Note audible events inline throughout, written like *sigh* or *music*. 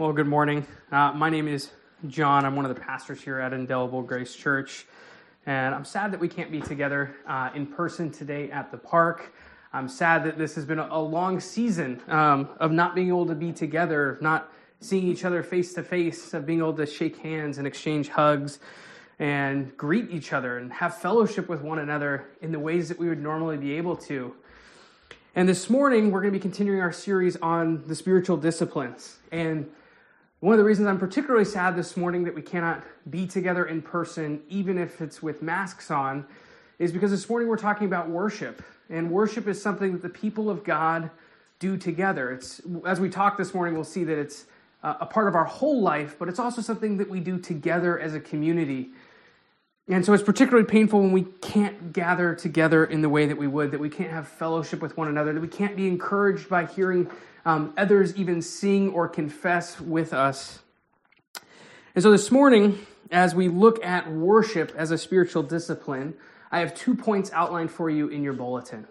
Well, good morning. Uh, my name is John. I'm one of the pastors here at Indelible Grace Church. And I'm sad that we can't be together uh, in person today at the park. I'm sad that this has been a, long season um, of not being able to be together, of not seeing each other face to face, of being able to shake hands and exchange hugs and greet each other and have fellowship with one another in the ways that we would normally be able to. And this morning, we're going to be continuing our series on the spiritual disciplines. And one of the reasons I'm particularly sad this morning that we cannot be together in person, even if it's with masks on, is because this morning we're talking about worship. And worship is something that the people of God do together. It's as we talk this morning, we'll see that it's uh, a part of our whole life, but it's also something that we do together as a community. And so it's particularly painful when we can't gather together in the way that we would, that we can't have fellowship with one another, that we can't be encouraged by hearing um, others even sing or confess with us. And so this morning, as we look at worship as a spiritual discipline, I have two points outlined for you in your bulletin.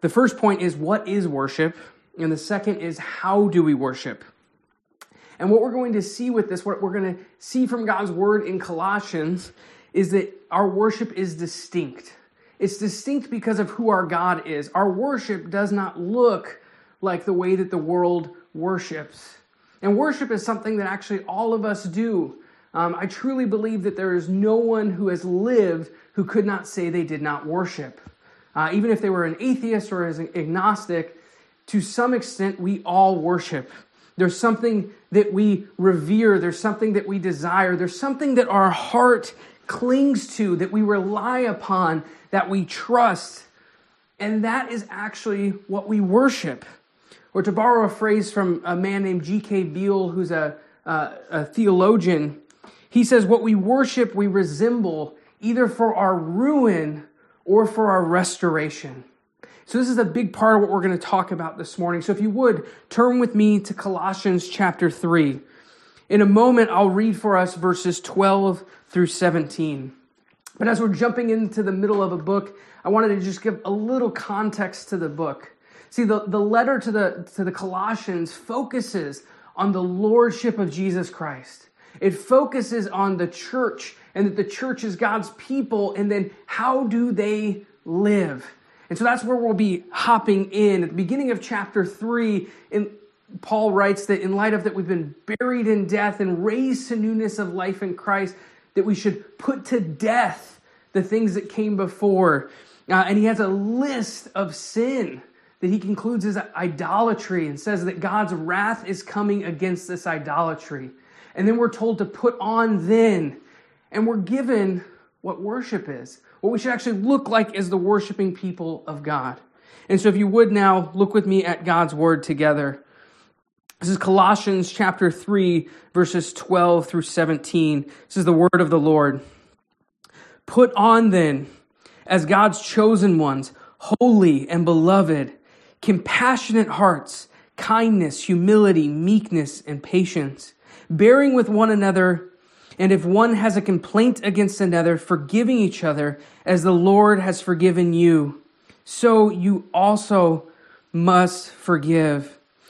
The first point is what is worship? And the second is how do we worship? And what we're going to see with this, what we're going to see from God's word in Colossians, is that our worship is distinct. It's distinct because of who our God is. Our worship does not look like the way that the world worships. And worship is something that actually all of us do. Um, I truly believe that there is no one who has lived who could not say they did not worship. Uh, even if they were an atheist or an agnostic, to some extent, we all worship. There's something that we revere, there's something that we desire, there's something that our heart clings to, that we rely upon, that we trust. And that is actually what we worship. Or to borrow a phrase from a man named G.K. Beale, who's a, a, a theologian, he says, What we worship, we resemble either for our ruin or for our restoration. So, this is a big part of what we're going to talk about this morning. So, if you would, turn with me to Colossians chapter 3. In a moment, I'll read for us verses 12 through 17. But as we're jumping into the middle of a book, I wanted to just give a little context to the book. See, the, the letter to the, to the Colossians focuses on the lordship of Jesus Christ. It focuses on the church and that the church is God's people, and then how do they live? And so that's where we'll be hopping in. At the beginning of chapter 3, in, Paul writes that in light of that we've been buried in death and raised to newness of life in Christ, that we should put to death the things that came before. Uh, and he has a list of sin that he concludes as idolatry and says that God's wrath is coming against this idolatry. And then we're told to put on then, and we're given what worship is, what we should actually look like as the worshiping people of God. And so, if you would now look with me at God's word together. This is Colossians chapter 3, verses 12 through 17. This is the word of the Lord. Put on then, as God's chosen ones, holy and beloved compassionate hearts, kindness, humility, meekness, and patience, bearing with one another, and if one has a complaint against another, forgiving each other as the Lord has forgiven you, so you also must forgive.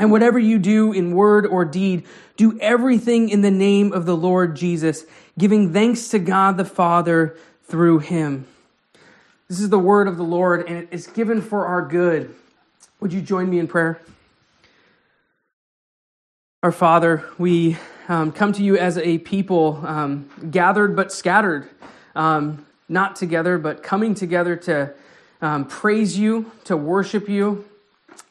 And whatever you do in word or deed, do everything in the name of the Lord Jesus, giving thanks to God the Father through him. This is the word of the Lord, and it is given for our good. Would you join me in prayer? Our Father, we um, come to you as a people um, gathered but scattered, um, not together, but coming together to um, praise you, to worship you,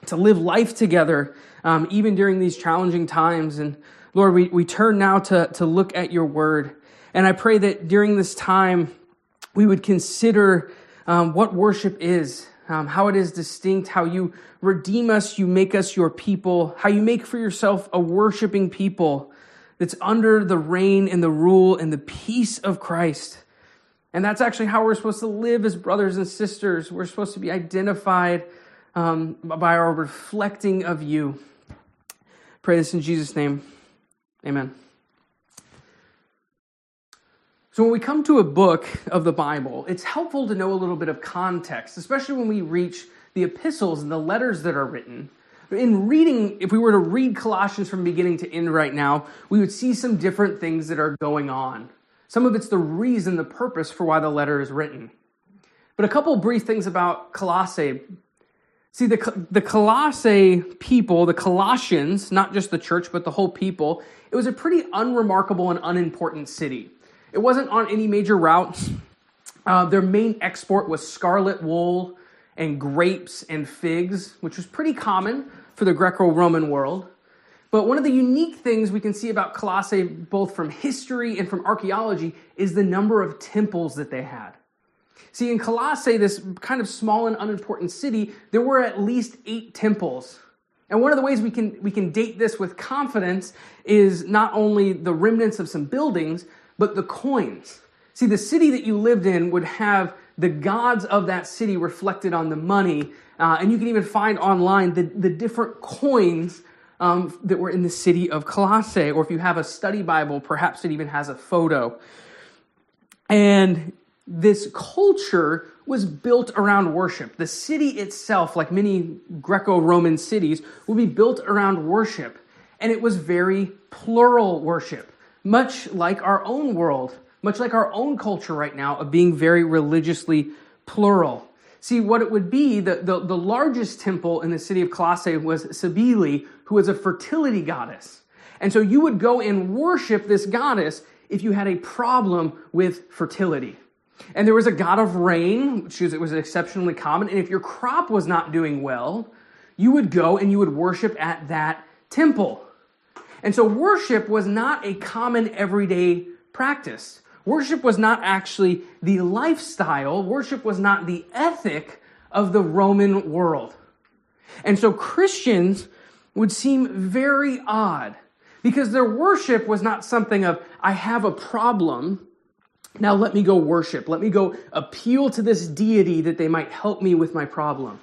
to live life together, um, even during these challenging times. And Lord, we, we turn now to, to look at your word. And I pray that during this time, we would consider um, what worship is, um, how it is distinct, how you redeem us, you make us your people, how you make for yourself a worshiping people that's under the reign and the rule and the peace of Christ. And that's actually how we're supposed to live as brothers and sisters. We're supposed to be identified um, by our reflecting of you. Pray this in Jesus' name. Amen. So, when we come to a book of the Bible, it's helpful to know a little bit of context, especially when we reach the epistles and the letters that are written. In reading, if we were to read Colossians from beginning to end right now, we would see some different things that are going on. Some of it's the reason, the purpose for why the letter is written. But a couple brief things about Colossae. See, the, the Colossae people, the Colossians, not just the church, but the whole people, it was a pretty unremarkable and unimportant city. It wasn't on any major routes. Uh, their main export was scarlet wool and grapes and figs, which was pretty common for the Greco Roman world. But one of the unique things we can see about Colossae, both from history and from archaeology, is the number of temples that they had. See, in Colossae, this kind of small and unimportant city, there were at least eight temples. And one of the ways we can, we can date this with confidence is not only the remnants of some buildings, but the coins. See, the city that you lived in would have the gods of that city reflected on the money. Uh, and you can even find online the, the different coins um, that were in the city of Colossae, or if you have a study Bible, perhaps it even has a photo. And this culture was built around worship. The city itself, like many Greco Roman cities, would be built around worship. And it was very plural worship, much like our own world, much like our own culture right now of being very religiously plural. See, what it would be, the, the, the largest temple in the city of Colossae was Cybele, who was a fertility goddess. And so you would go and worship this goddess if you had a problem with fertility. And there was a god of rain, which was, it was exceptionally common. And if your crop was not doing well, you would go and you would worship at that temple. And so worship was not a common everyday practice. Worship was not actually the lifestyle, worship was not the ethic of the Roman world. And so Christians would seem very odd because their worship was not something of, I have a problem. Now let me go worship. Let me go appeal to this deity that they might help me with my problem.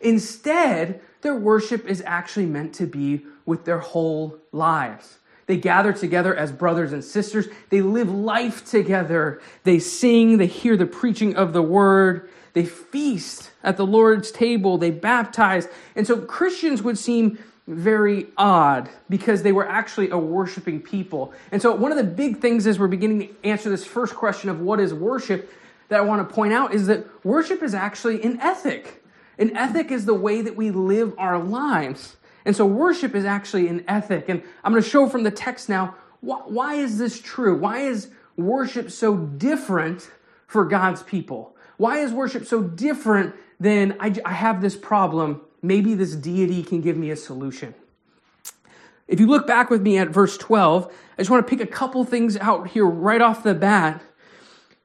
Instead, their worship is actually meant to be with their whole lives. They gather together as brothers and sisters. They live life together. They sing. They hear the preaching of the word. They feast at the Lord's table. They baptize. And so Christians would seem very odd because they were actually a worshiping people. And so one of the big things as we're beginning to answer this first question of what is worship that I want to point out is that worship is actually an ethic. An ethic is the way that we live our lives. And so worship is actually an ethic. And I'm going to show from the text now why, is this true? Why is worship so different for God's people? Why is worship so different than I, I have this problem? Maybe this deity can give me a solution. If you look back with me at verse 12, I just want to pick a couple things out here right off the bat.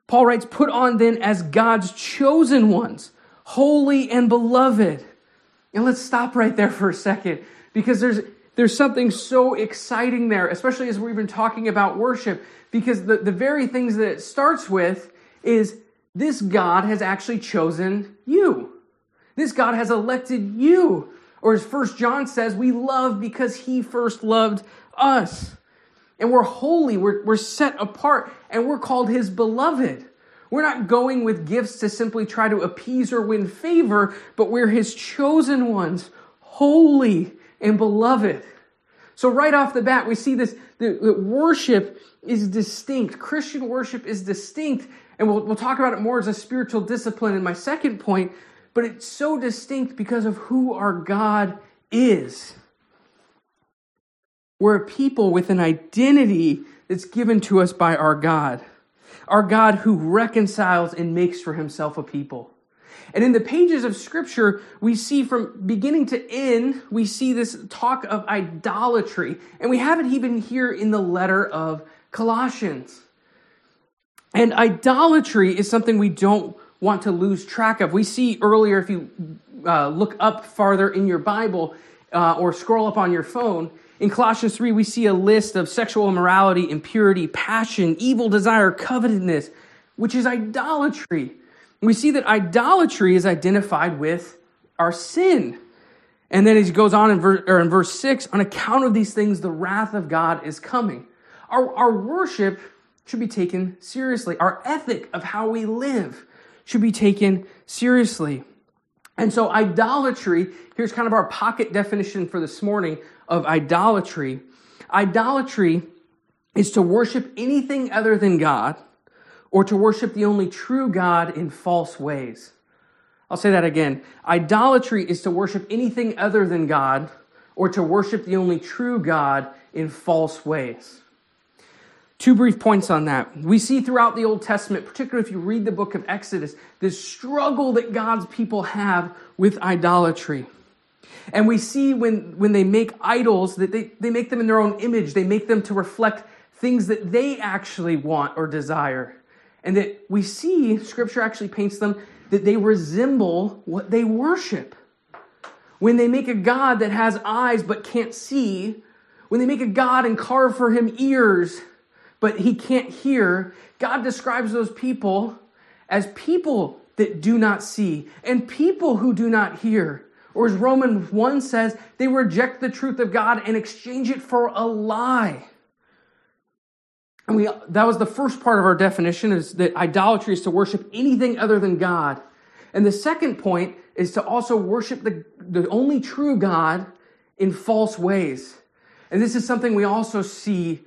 Paul writes, Put on then as God's chosen ones, holy and beloved and let's stop right there for a second because there's there's something so exciting there, especially as we've been talking about worship, because the, the very things that it starts with is this God has actually chosen you. This God has elected you. Or as First John says, we love because he first loved us. And we're holy, we're, we're set apart, and we're called his beloved. We're not going with gifts to simply try to appease or win favor, but we're his chosen ones, holy and beloved. So, right off the bat, we see this that worship is distinct. Christian worship is distinct. And we'll, we'll talk about it more as a spiritual discipline in my second point, but it's so distinct because of who our God is. We're a people with an identity that's given to us by our God our God who reconciles and makes for himself a people. And in the pages of scripture, we see from beginning to end, we see this talk of idolatry. And we have it even here in the letter of Colossians. And idolatry is something we don't want to lose track of. We see earlier, if you uh, look up farther in your Bible uh, or scroll up on your phone, In Colossians 3, we see a list of sexual immorality, impurity, passion, evil desire, covetousness, which is idolatry. We see that idolatry is identified with our sin. And then he goes on in verse, in verse 6 on account of these things, the wrath of God is coming. Our, our worship should be taken seriously. Our ethic of how we live should be taken seriously. And so, idolatry, here's kind of our pocket definition for this morning of idolatry. Idolatry is to worship anything other than God or to worship the only true God in false ways. I'll say that again. Idolatry is to worship anything other than God or to worship the only true God in false ways. Two brief points on that. We see throughout the Old Testament, particularly if you read the book of Exodus, this struggle that God's people have with idolatry. And we see when, when they make idols that they, they make them in their own image, they make them to reflect things that they actually want or desire. And that we see, scripture actually paints them that they resemble what they worship. When they make a God that has eyes but can't see, when they make a God and carve for him ears but he can't hear, God describes those people as people that do not see and people who do not hear. Or as Romans 1 says, they reject the truth of God and exchange it for a lie. And we, that was the first part of our definition is that idolatry is to worship anything other than God. And the second point is to also worship the, the only true God in false ways. And this is something we also see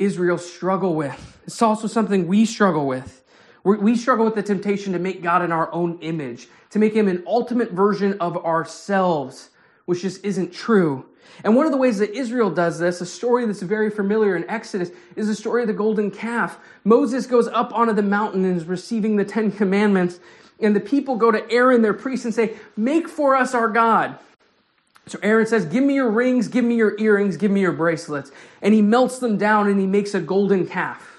Israel struggle with. It's also something we struggle with. we struggle with the temptation to make God in our own image, to make him an ultimate version of ourselves, which just isn't true. And one of the ways that Israel does this, a story that's very familiar in Exodus, is the story of the golden calf. Moses goes up onto the mountain and is receiving the Ten Commandments, and the people go to Aaron, their priest, and say, Make for us our God. So Aaron says, Give me your rings, give me your earrings, give me your bracelets. And he melts them down and he makes a golden calf.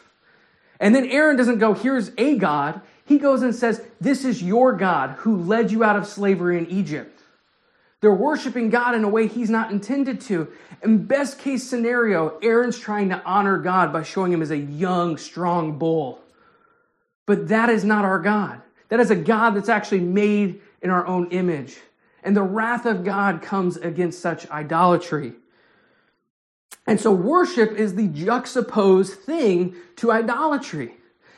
And then Aaron doesn't go, Here's a God. He goes and says, This is your God who led you out of slavery in Egypt. They're worshiping God in a way he's not intended to. In best case scenario, Aaron's trying to honor God by showing him as a young, strong bull. But that is not our God. That is a God that's actually made in our own image. And the wrath of God comes against such idolatry. And so worship is the juxtaposed thing to idolatry.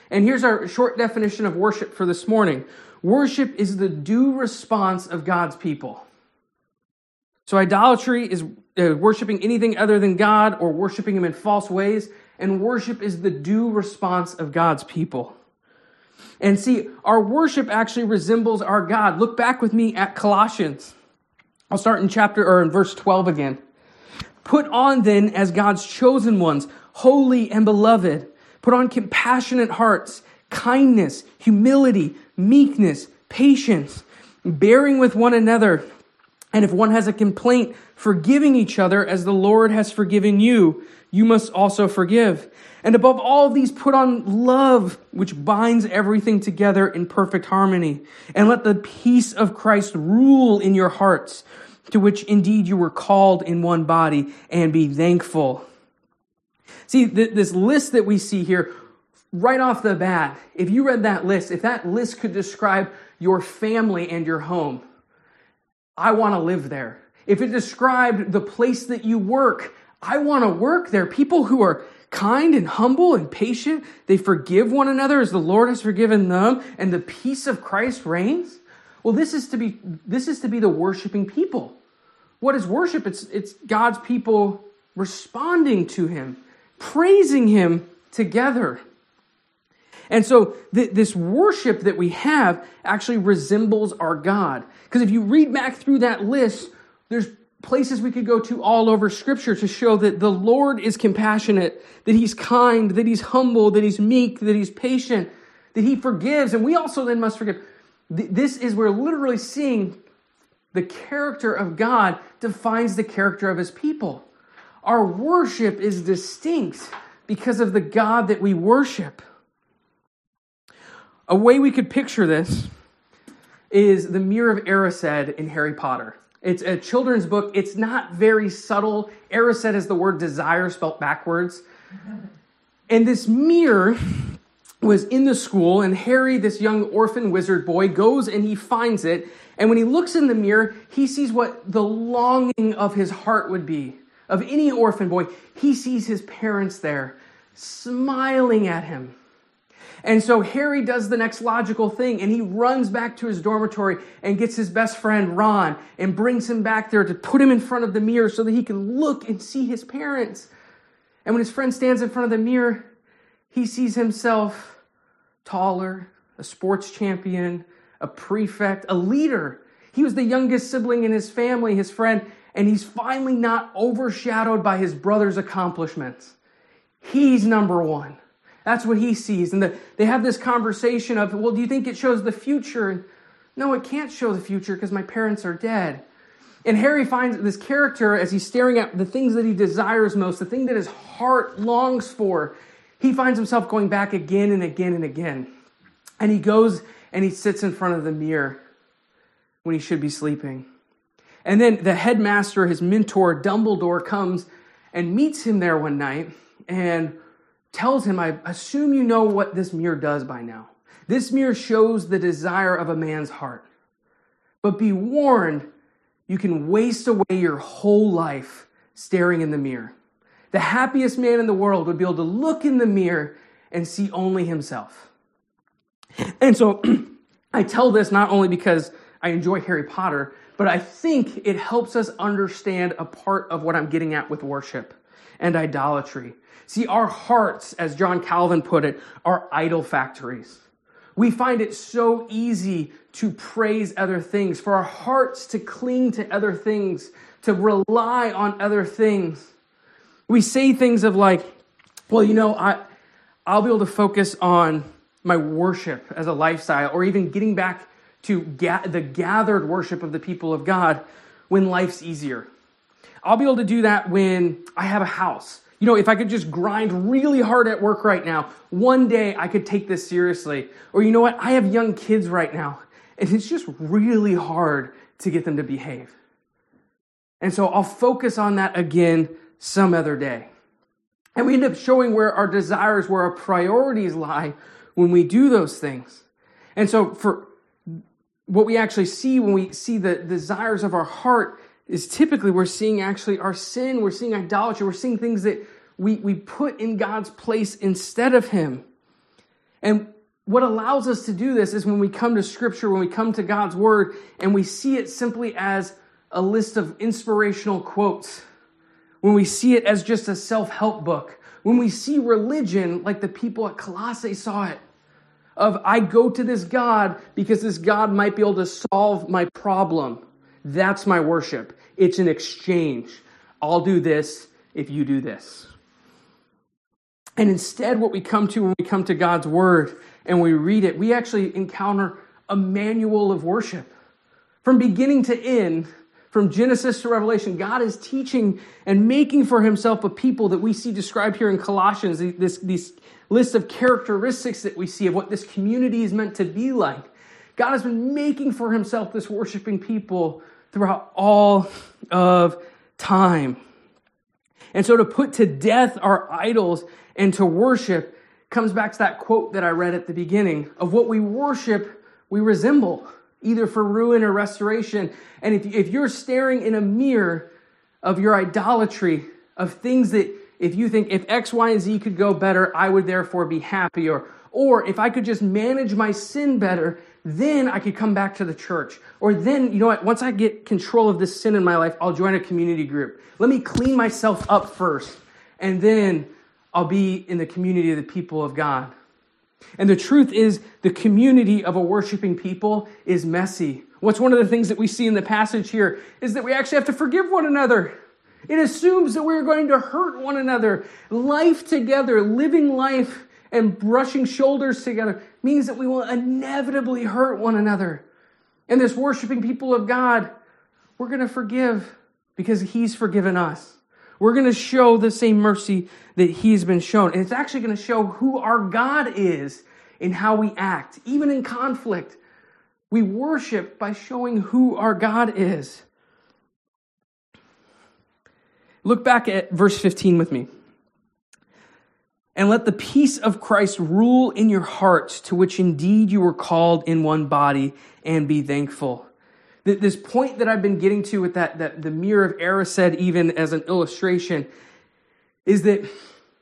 And here's our short definition of worship for this morning worship is the due response of God's people. So, idolatry is uh, worshiping anything other than God or worshiping Him in false ways, and worship is the due response of God's people. And see, our worship actually resembles our God. Look back with me at Colossians. I'll start in chapter or in verse 12 again. Put on then as God's chosen ones, holy and beloved. Put on compassionate hearts, kindness, humility, meekness, patience, bearing with one another and if one has a complaint, forgiving each other as the Lord has forgiven you, you must also forgive. And above all these, put on love, which binds everything together in perfect harmony. And let the peace of Christ rule in your hearts, to which indeed you were called in one body, and be thankful. See, th- this list that we see here, right off the bat, if you read that list, if that list could describe your family and your home, I want to live there. If it described the place that you work, I want to work there. People who are kind and humble and patient, they forgive one another as the Lord has forgiven them, and the peace of Christ reigns. Well, this is to be this is to be the worshiping people. What is worship? It's it's God's people responding to him, praising him together. And so th- this worship that we have actually resembles our God. Because if you read back through that list, there's places we could go to all over scripture to show that the Lord is compassionate, that he's kind, that he's humble, that he's meek, that he's patient, that he forgives. And we also then must forgive. This is we're literally seeing the character of God defines the character of his people. Our worship is distinct because of the God that we worship. A way we could picture this is the Mirror of Erised in Harry Potter. It's a children's book. It's not very subtle. Erised is the word desire spelt backwards. And this mirror was in the school, and Harry, this young orphan wizard boy, goes and he finds it. And when he looks in the mirror, he sees what the longing of his heart would be. Of any orphan boy, he sees his parents there, smiling at him. And so Harry does the next logical thing and he runs back to his dormitory and gets his best friend Ron and brings him back there to put him in front of the mirror so that he can look and see his parents. And when his friend stands in front of the mirror, he sees himself taller, a sports champion, a prefect, a leader. He was the youngest sibling in his family, his friend, and he's finally not overshadowed by his brother's accomplishments. He's number one. That's what he sees. And the, they have this conversation of, well, do you think it shows the future? No, it can't show the future because my parents are dead. And Harry finds this character as he's staring at the things that he desires most, the thing that his heart longs for. He finds himself going back again and again and again. And he goes and he sits in front of the mirror when he should be sleeping. And then the headmaster, his mentor, Dumbledore, comes and meets him there one night and tells him, I assume you know what this mirror does by now. This mirror shows the desire of a man's heart. But be warned, you can waste away your whole life staring in the mirror. The happiest man in the world would be able to look in the mirror and see only himself. And so *clears throat* I tell this not only because I enjoy Harry Potter, but I think it helps us understand a part of what I'm getting at with worship and idolatry. See, our hearts, as John Calvin put it, are idol factories. We find it so easy to praise other things, for our hearts to cling to other things, to rely on other things. We say things of like, well, you know, I, I'll be able to focus on my worship as a lifestyle, or even getting back to ga- the gathered worship of the people of God when life's easier. I'll be able to do that when I have a house you know, if I could just grind really hard at work right now, one day I could take this seriously. Or you know what? I have young kids right now, and it's just really hard to get them to behave. And so I'll focus on that again some other day. And we end up showing where our desires, where our priorities lie when we do those things. And so for what we actually see when we see the desires of our heart is typically we're seeing actually our sin, we're seeing idolatry, we're seeing things that we, we put in God's place instead of Him. And what allows us to do this is when we come to Scripture, when we come to God's Word, and we see it simply as a list of inspirational quotes, when we see it as just a self help book, when we see religion like the people at Colossae saw it of I go to this God because this God might be able to solve my problem. That's my worship. It's an exchange. I'll do this if you do this. And instead, what we come to when we come to God's Word and we read it, we actually encounter a manual of worship. From beginning to end, from Genesis to Revelation, God is teaching and making for himself a people that we see described here in Colossians, this, these list of characteristics that we see of what this community is meant to be like. God has been making for himself this worshiping people throughout all of time. And so to put to death our idols and to worship comes back to that quote that I read at the beginning of what we worship, we resemble, either for ruin or restoration. And if, if you're staring in a mirror of your idolatry, of things that if you think if X, Y, and Z could go better, I would therefore be happier. Or if I could just manage my sin better, then I could come back to the church. Or then, you know what, once I get control of this sin in my life, I'll join a community group. Let me clean myself up first. And then I'll be in the community of the people of God. And the truth is, the community of a worshiping people is messy. What's one of the things that we see in the passage here is that we actually have to forgive one another. It assumes that we're going to hurt one another. Life together, living life and brushing shoulders together means that we will inevitably hurt one another. And this worshiping people of God, we're going to forgive because He's forgiven us. We're going to show the same mercy that He's been shown. And it's actually going to show who our God is in how we act, even in conflict. We worship by showing who our God is. Look back at verse 15 with me. And let the peace of Christ rule in your hearts, to which indeed you were called in one body, and be thankful. This point that I've been getting to with that, that the mirror of Erised, even as an illustration, is that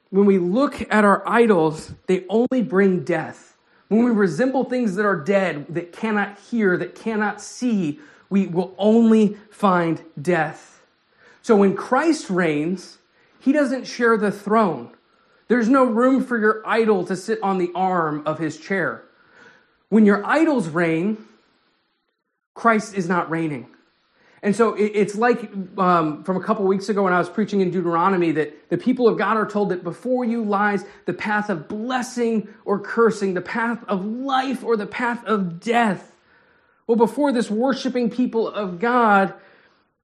when we look at our idols, they only bring death. When we resemble things that are dead, that cannot hear, that cannot see, we will only find death. So when Christ reigns, he doesn't share the throne. There's no room for your idol to sit on the arm of his chair. When your idols reign, Christ is not reigning. And so it's like um, from a couple weeks ago when I was preaching in Deuteronomy that the people of God are told that before you lies the path of blessing or cursing, the path of life or the path of death. Well, before this worshiping people of God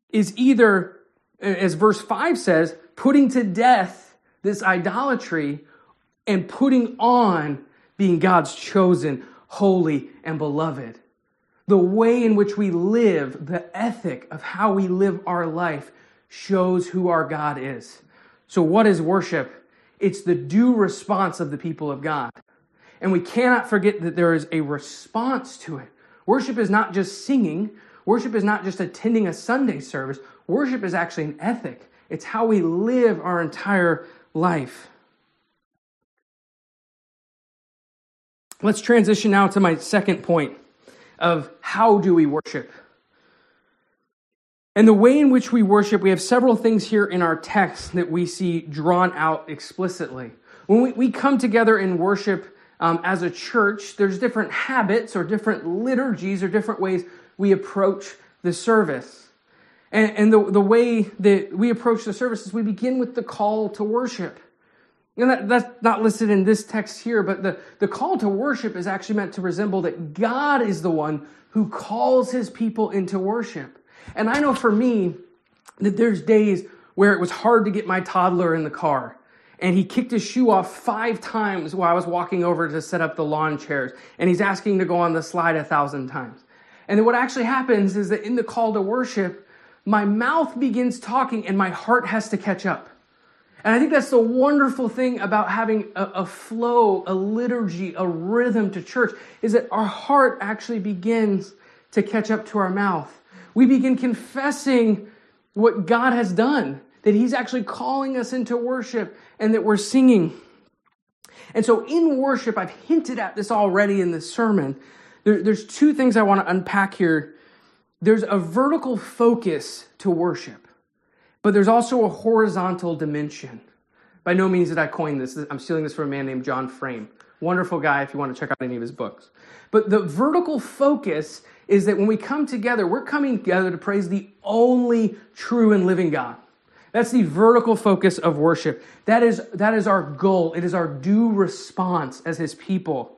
is either, as verse 5 says, putting to death this idolatry and putting on being God's chosen, holy, and beloved. The way in which we live, the ethic of how we live our life, shows who our God is. So, what is worship? It's the due response of the people of God. And we cannot forget that there is a response to it. Worship is not just singing, worship is not just attending a Sunday service. Worship is actually an ethic, it's how we live our entire life. Let's transition now to my second point of how do we worship? And the way in which we worship, we have several things here in our text that we see drawn out explicitly. When we, we come together in worship um, as a church, there's different habits or different liturgies or different ways we approach the service. And, and the, the way that we approach the service is we begin with the call to worship. And that, that's not listed in this text here, but the, the call to worship is actually meant to resemble that God is the one who calls his people into worship. And I know for me that there's days where it was hard to get my toddler in the car. And he kicked his shoe off five times while I was walking over to set up the lawn chairs. And he's asking to go on the slide a thousand times. And then what actually happens is that in the call to worship, my mouth begins talking and my heart has to catch up. And I think that's the wonderful thing about having a, a, flow, a liturgy, a rhythm to church, is that our heart actually begins to catch up to our mouth. We begin confessing what God has done, that He's actually calling us into worship and that we're singing. And so in worship, I've hinted at this already in this sermon. There, there's two things I want to unpack here there's a vertical focus to worship, but there's also a horizontal dimension. By no means did I coin this. I'm stealing this from a man named John Frame. Wonderful guy if you want to check out any of his books. But the vertical focus is that when we come together, we're coming together to praise the only true and living God. That's the vertical focus of worship. That is, that is our goal. It is our due response as his people.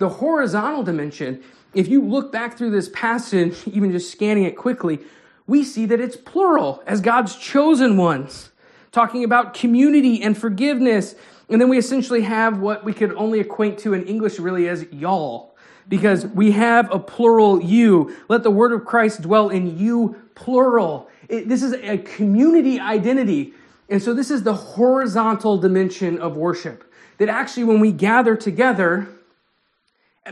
The horizontal dimension if you look back through this passage, *laughs* even just scanning it quickly, we see that it's plural as God's chosen ones, talking about community and forgiveness. And then we essentially have what we could only acquaint to in English really as y'all, because we have a plural you. Let the word of Christ dwell in you, plural. It, this is a community identity. And so this is the horizontal dimension of worship. That actually, when we gather together,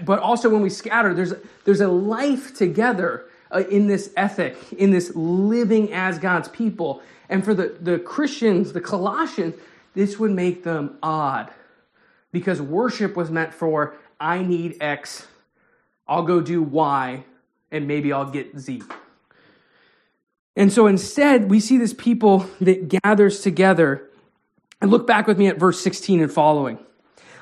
but also when we scatter, there's, there's a life together uh, in this ethic, in this living as God's people. And for the, the Christians, the Colossians, this would make them odd because worship was meant for I need X, I'll go do Y, and maybe I'll get Z. And so instead, we see this people that gathers together. And look back with me at verse 16 and following.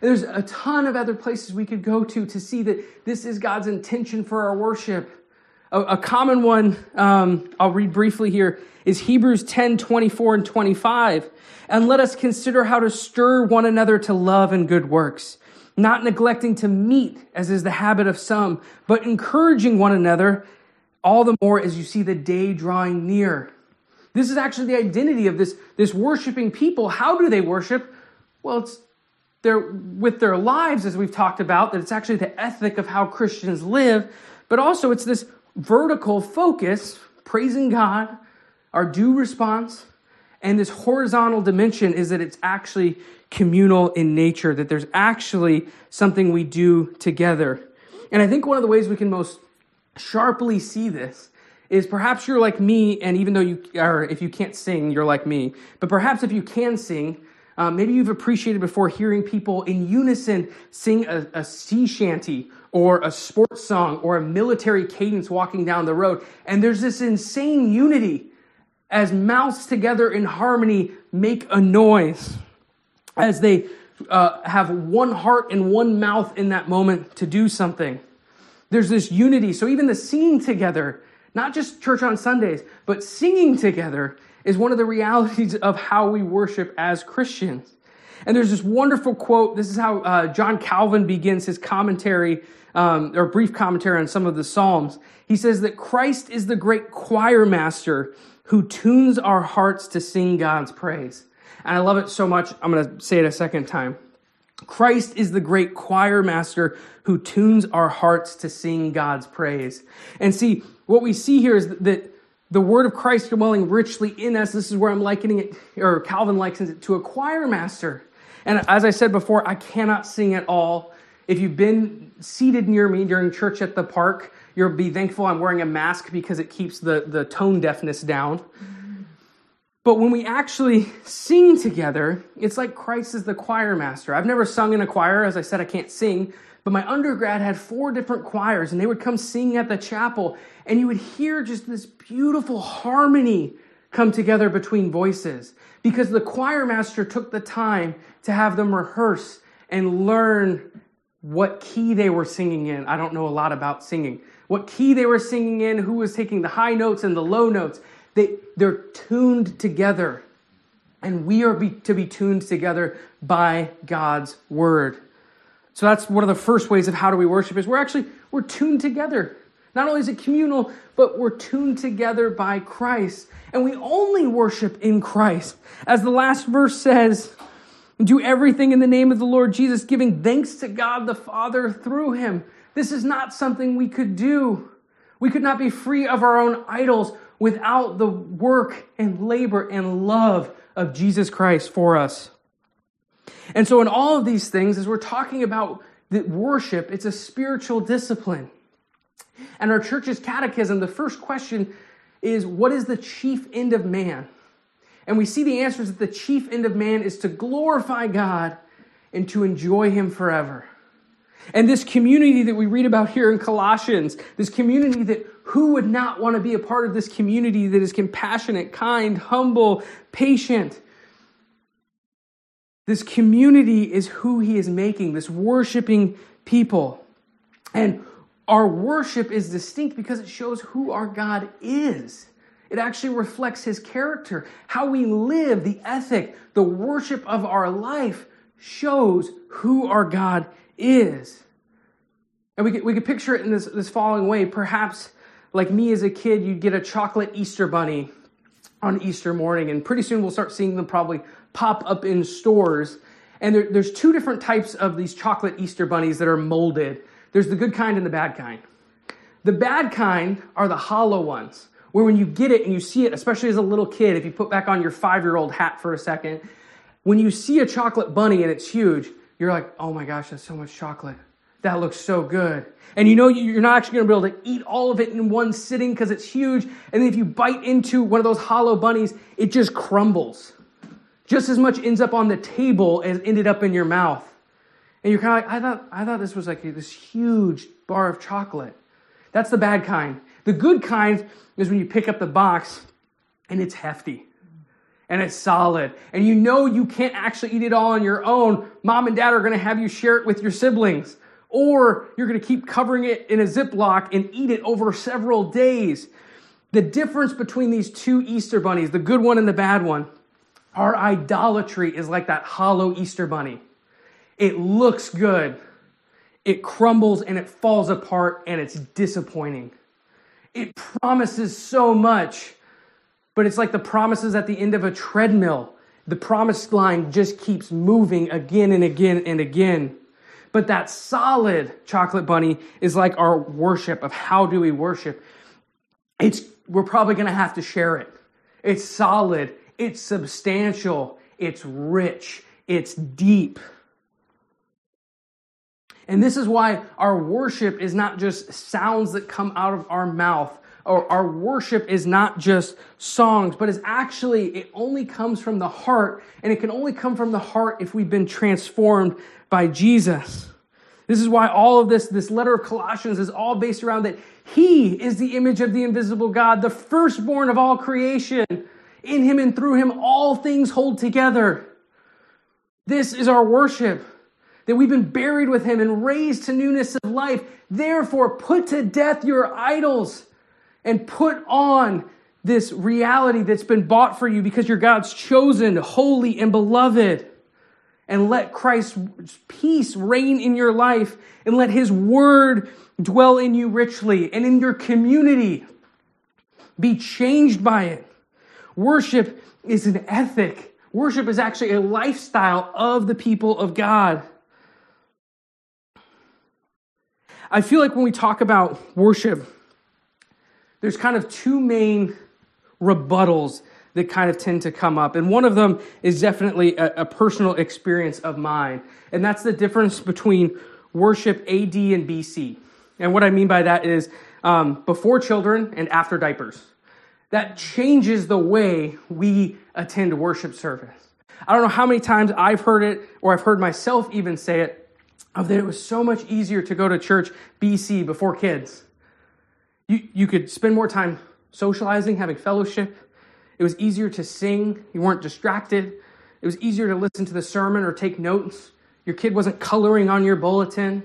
there's a ton of other places we could go to to see that this is God's intention for our worship. A, a common one, um, I'll read briefly here, is Hebrews 10 24 and 25. And let us consider how to stir one another to love and good works, not neglecting to meet, as is the habit of some, but encouraging one another, all the more as you see the day drawing near. This is actually the identity of this, this worshiping people. How do they worship? Well, it's their, with their lives, as we've talked about, that it's actually the ethic of how Christians live, but also it's this vertical focus, praising God, our due response, and this horizontal dimension is that it's actually communal in nature, that there's actually something we do together. And I think one of the ways we can most sharply see this is perhaps you're like me, and even though you are, if you can't sing, you're like me, but perhaps if you can sing, uh, maybe you've appreciated before hearing people in unison sing a, a sea shanty or a sports song or a military cadence walking down the road. And there's this insane unity as mouths together in harmony make a noise, as they uh, have one heart and one mouth in that moment to do something. There's this unity. So even the singing together, not just church on Sundays, but singing together is one of the realities of how we worship as Christians. And there's this wonderful quote. This is how uh, John Calvin begins his commentary, um, or brief commentary on some of the Psalms. He says that Christ is the great choir master who tunes our hearts to sing God's praise. And I love it so much, I'm going to say it a second time. Christ is the great choir master who tunes our hearts to sing God's praise. And see, what we see here is that the word of Christ dwelling richly in us, this is where I'm likening it, or Calvin likens it to a choir master. And as I said before, I cannot sing at all. If you've been seated near me during church at the park, you'll be thankful I'm wearing a mask because it keeps the, the tone deafness down. But when we actually sing together, it's like Christ is the choir master. I've never sung in a choir. As I said, I can't sing. But my undergrad had four different choirs, and they would come sing at the chapel, and you would hear just this beautiful harmony come together between voices because the choir master took the time to have them rehearse and learn what key they were singing in. I don't know a lot about singing. What key they were singing in, who was taking the high notes and the low notes. They, they're tuned together. And we are be, to be tuned together by God's word. So that's one of the first ways of how do we worship is we're actually we're tuned together. Not only is it communal, but we're tuned together by Christ. And we only worship in Christ. As the last verse says, do everything in the name of the Lord Jesus, giving thanks to God the Father through him. This is not something we could do. We could not be free of our own idols without the work and labor and love of Jesus Christ for us. And so, in all of these things, as we're talking about worship, it's a spiritual discipline. And our church's catechism, the first question is what is the chief end of man? And we see the answer is that the chief end of man is to glorify God and to enjoy Him forever. And this community that we read about here in Colossians, this community that who would not want to be a part of this community that is compassionate, kind, humble, patient? This community is who he is making, this worshiping people. And our worship is distinct because it shows who our God is. It actually reflects his character. How we live, the ethic, the worship of our life shows who our God is. And we could, we could picture it in this, this following way. Perhaps, like me as a kid, you'd get a chocolate Easter bunny on Easter morning, and pretty soon we'll start seeing them probably pop up in stores. And there, there's two different types of these chocolate Easter bunnies that are molded there's the good kind and the bad kind. The bad kind are the hollow ones, where when you get it and you see it, especially as a little kid, if you put back on your five year old hat for a second, when you see a chocolate bunny and it's huge, you're like, oh my gosh, that's so much chocolate. That looks so good. And you know you're not actually going to be able to eat all of it in one sitting because it's huge. And if you bite into one of those hollow bunnies, it just crumbles. Just as much ends up on the table as ended up in your mouth. And you're kind of like, I thought, I thought this was like this huge bar of chocolate. That's the bad kind. The good kind is when you pick up the box and it's hefty and it's solid. And you know you can't actually eat it all on your own. Mom and dad are going to have you share it with your siblings. Or you're going to keep covering it in a Ziploc and eat it over several days. The difference between these two Easter bunnies, the good one and the bad one, our idolatry is like that hollow Easter bunny. It looks good, it crumbles and it falls apart and it's disappointing. It promises so much, but it's like the promises at the end of a treadmill. The promised line just keeps moving again and again and again. But that solid chocolate bunny is like our worship of how do we worship. It's we're probably going to have to share it. It's solid, it's substantial, it's rich, it's deep. And this is why our worship is not just sounds that come out of our mouth, or our worship is not just songs, but is actually, it only comes from the heart, and it can only come from the heart if we've been transformed by Jesus. This is why all of this, this letter of Colossians is all based around that He is the image of the invisible God, the firstborn of all creation. In Him and through Him, all things hold together. This is our worship that we've been buried with Him and raised to newness of life. Therefore, put to death your idols and put on this reality that's been bought for you because you're God's chosen, holy, and beloved. And let Christ's peace reign in your life and let his word dwell in you richly and in your community. Be changed by it. Worship is an ethic. Worship is actually a lifestyle of the people of God. I feel like when we talk about worship, there's kind of two main rebuttals that kind of tend to come up. And one of them is definitely a, a, personal experience of mine. And that's the difference between worship AD and BC. And what I mean by that is um, before children and after diapers. That changes the way we attend worship service. I don't know how many times I've heard it, or I've heard myself even say it, of that it was so much easier to go to church BC before kids. You, you could spend more time socializing, having fellowship. It was easier to sing. You weren't distracted. It was easier to listen to the sermon or take notes. Your kid wasn't coloring on your bulletin.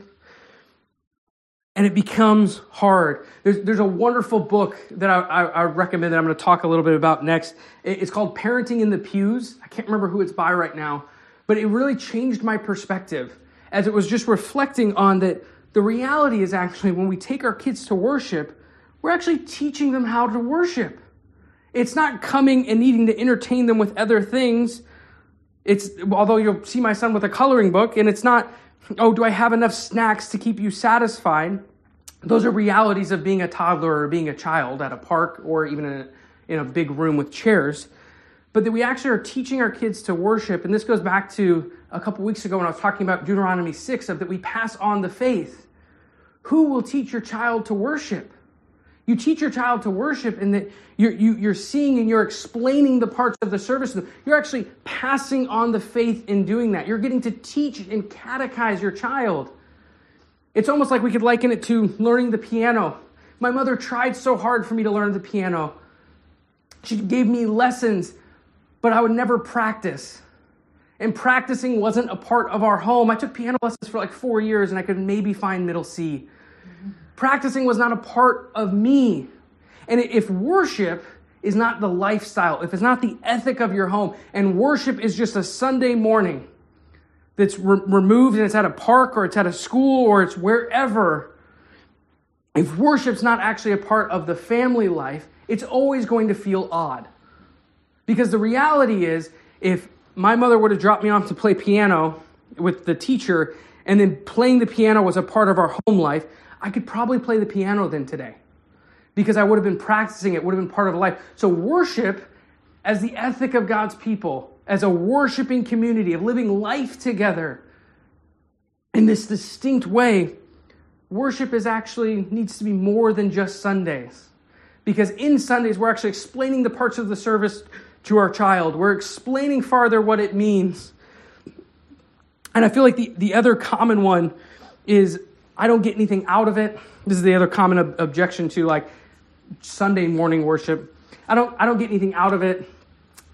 And it becomes hard. There's, there's a wonderful book that I, I, I recommend that I'm going to talk a little bit about next. It's called Parenting in the Pews. I can't remember who it's by right now, but it really changed my perspective as it was just reflecting on that the reality is actually when we take our kids to worship, we're actually teaching them how to worship. It's not coming and needing to entertain them with other things. It's although you'll see my son with a coloring book, and it's not, oh, do I have enough snacks to keep you satisfied? Those are realities of being a toddler or being a child at a park or even in a, in a big room with chairs but that we actually are teaching our kids to worship. And this goes back to a couple weeks ago when I was talking about Deuteronomy 6 of that we pass on the faith. Who will teach your child to worship? You teach your child to worship, and that you're, you, are you are seeing and you're explaining the parts of the service. You're actually passing on the faith in doing that. You're getting to teach and catechize your child. It's almost like we could liken it to learning the piano. My mother tried so hard for me to learn the piano. She gave me lessons but I would never practice. And practicing wasn't a part of our home. I took piano lessons for like four years and I could maybe find middle C. Mm-hmm. Practicing was not a part of me. And if worship is not the lifestyle, if it's not the ethic of your home, and worship is just a Sunday morning that's re- removed and it's at a park or it's at a school or it's wherever, if worship's not actually a part of the family life, it's always going to feel odd. Because the reality is, if my mother would have dropped me off to play piano with the teacher, and then playing the piano was a part of our home life, I could probably play the piano then today. Because I would have been practicing it, would have been part of life. So, worship as the ethic of God's people, as a worshiping community, of living life together in this distinct way, worship is actually needs to be more than just Sundays. Because in Sundays, we're actually explaining the parts of the service to our child. We're explaining farther what it means. And I feel like the, the other common one is I don't get anything out of it. This is the other common ob- objection to like Sunday morning worship. I don't I don't get anything out of it.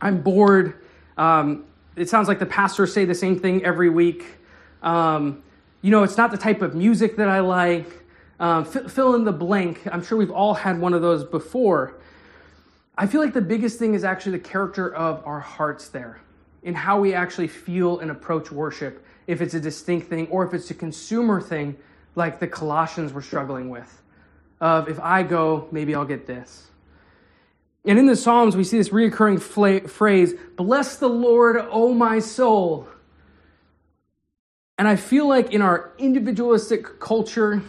I'm bored. Um, it sounds like the pastors say the same thing every week. Um, you know, it's not the type of music that I like. Um, f- fill in the blank. I'm sure we've all had one of those before. I feel like the biggest thing is actually the character of our hearts there, in how we actually feel and approach worship, if it's a distinct thing or if it's a consumer thing like the Colossians were struggling with. Of if I go, maybe I'll get this. And in the Psalms, we see this reoccurring fla- phrase, Bless the Lord, O my soul. And I feel like in our individualistic culture,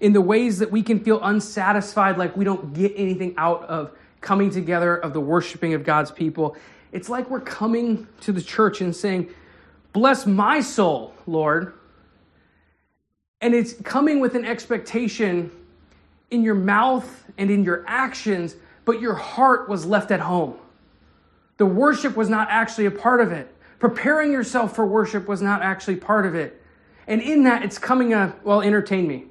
in the ways that we can feel unsatisfied, like we don't get anything out of coming together, of the worshiping of God's people, it's like we're coming to the church and saying, Bless my soul, Lord. And it's coming with an expectation in your mouth and in your actions, but your heart was left at home. The worship was not actually a part of it. Preparing yourself for worship was not actually part of it. And in that, it's coming a, well, entertain me.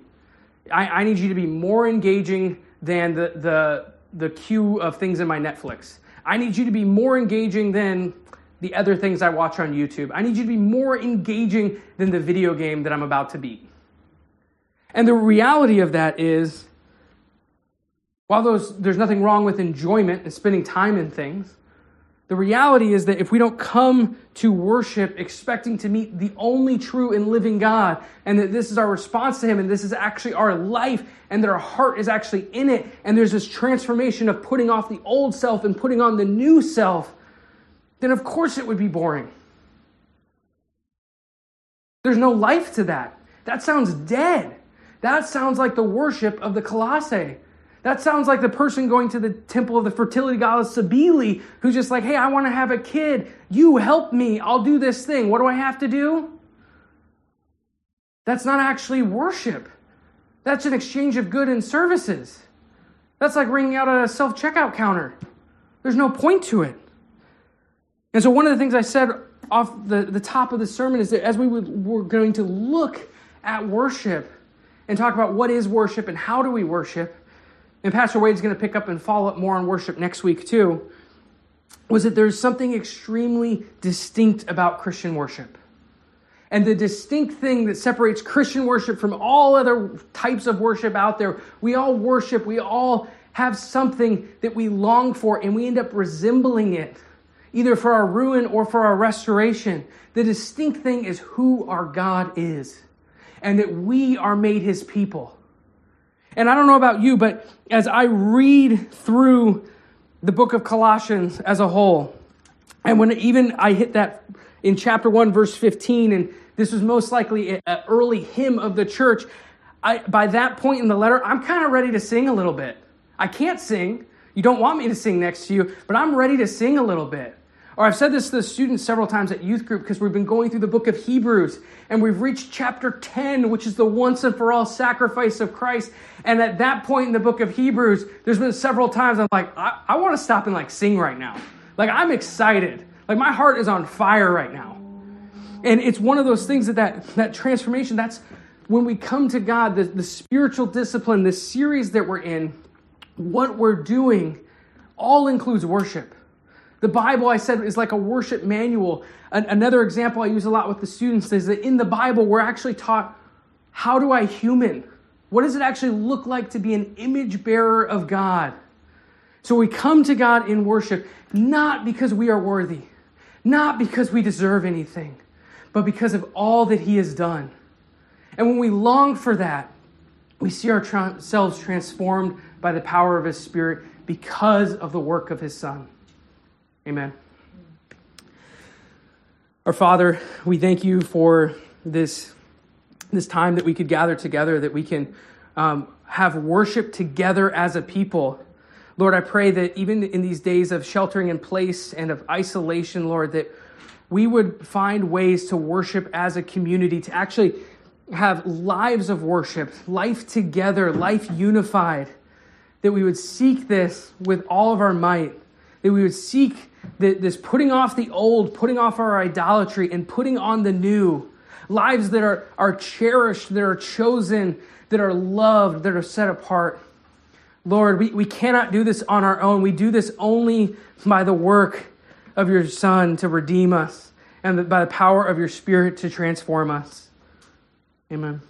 I, I need you to be more engaging than the, the, the queue of things in my Netflix. I need you to be more engaging than the other things I watch on YouTube. I need you to be more engaging than the video game that I'm about to beat. And the reality of that is, while those, there's nothing wrong with enjoyment and spending time in things, the reality is that if we don't come to worship expecting to meet the only true and living God, and that this is our response to Him, and this is actually our life, and that our heart is actually in it, and there's this transformation of putting off the old self and putting on the new self, then of course it would be boring. There's no life to that. That sounds dead. That sounds like the worship of the Colossae. That sounds like the person going to the temple of the fertility goddess Cybele, who's just like, hey, I want to have a kid. You help me. I'll do this thing. What do I have to do? That's not actually worship. That's an exchange of good and services. That's like ringing out at a self checkout counter. There's no point to it. And so, one of the things I said off the, the top of the sermon is that as we were going to look at worship and talk about what is worship and how do we worship, and Pastor Wade's going to pick up and follow up more on worship next week too, was that there's something extremely distinct about Christian worship. And the distinct thing that separates Christian worship from all other types of worship out there, we all worship, we all have something that we long for, and we end up resembling it, either for our ruin or for our restoration. The distinct thing is who our God is, and that we are made his people. And I don't know about you, but as I read through the book of Colossians as a whole, and when even I hit that in chapter 1, verse 15, and this was most likely an early hymn of the church, I, by that point in the letter, I'm kind of ready to sing a little bit. I can't sing. You don't want me to sing next to you, but I'm ready to sing a little bit. Or I've said this to the students several times at youth group because we've been going through the book of Hebrews and we've reached chapter 10, which is the once and for all sacrifice of Christ. And at that point in the book of Hebrews, there's been several times I'm like, I, I want to stop and like sing right now. Like I'm excited. Like my heart is on fire right now. And it's one of those things that that, that transformation, that's when we come to God, the, the spiritual discipline, the series that we're in, what we're doing all includes worship. The Bible, I said, is like a worship manual. another example I use a lot with the students is that in the Bible, we're actually taught how do I human? What does it actually look like to be an image bearer of God? So we come to God in worship not because we are worthy, not because we deserve anything, but because of all that He has done. And when we long for that, we see ourselves transformed by the power of His Spirit because of the work of His Son. Amen. Our Father, we thank you for this, this time that we could gather together, that we can um, have worship together as a people. Lord, I pray that even in these days of sheltering in place and of isolation, Lord, that we would find ways to worship as a community, to actually have lives of worship, life together, life unified, that we would seek this with all of our might, that we would seek this putting off the old, putting off our idolatry, and putting on the new. Lives that are, are cherished, that are chosen, that are loved, that are set apart. Lord, we, we cannot do this on our own. We do this only by the work of your Son to redeem us and by the power of your Spirit to transform us. Amen.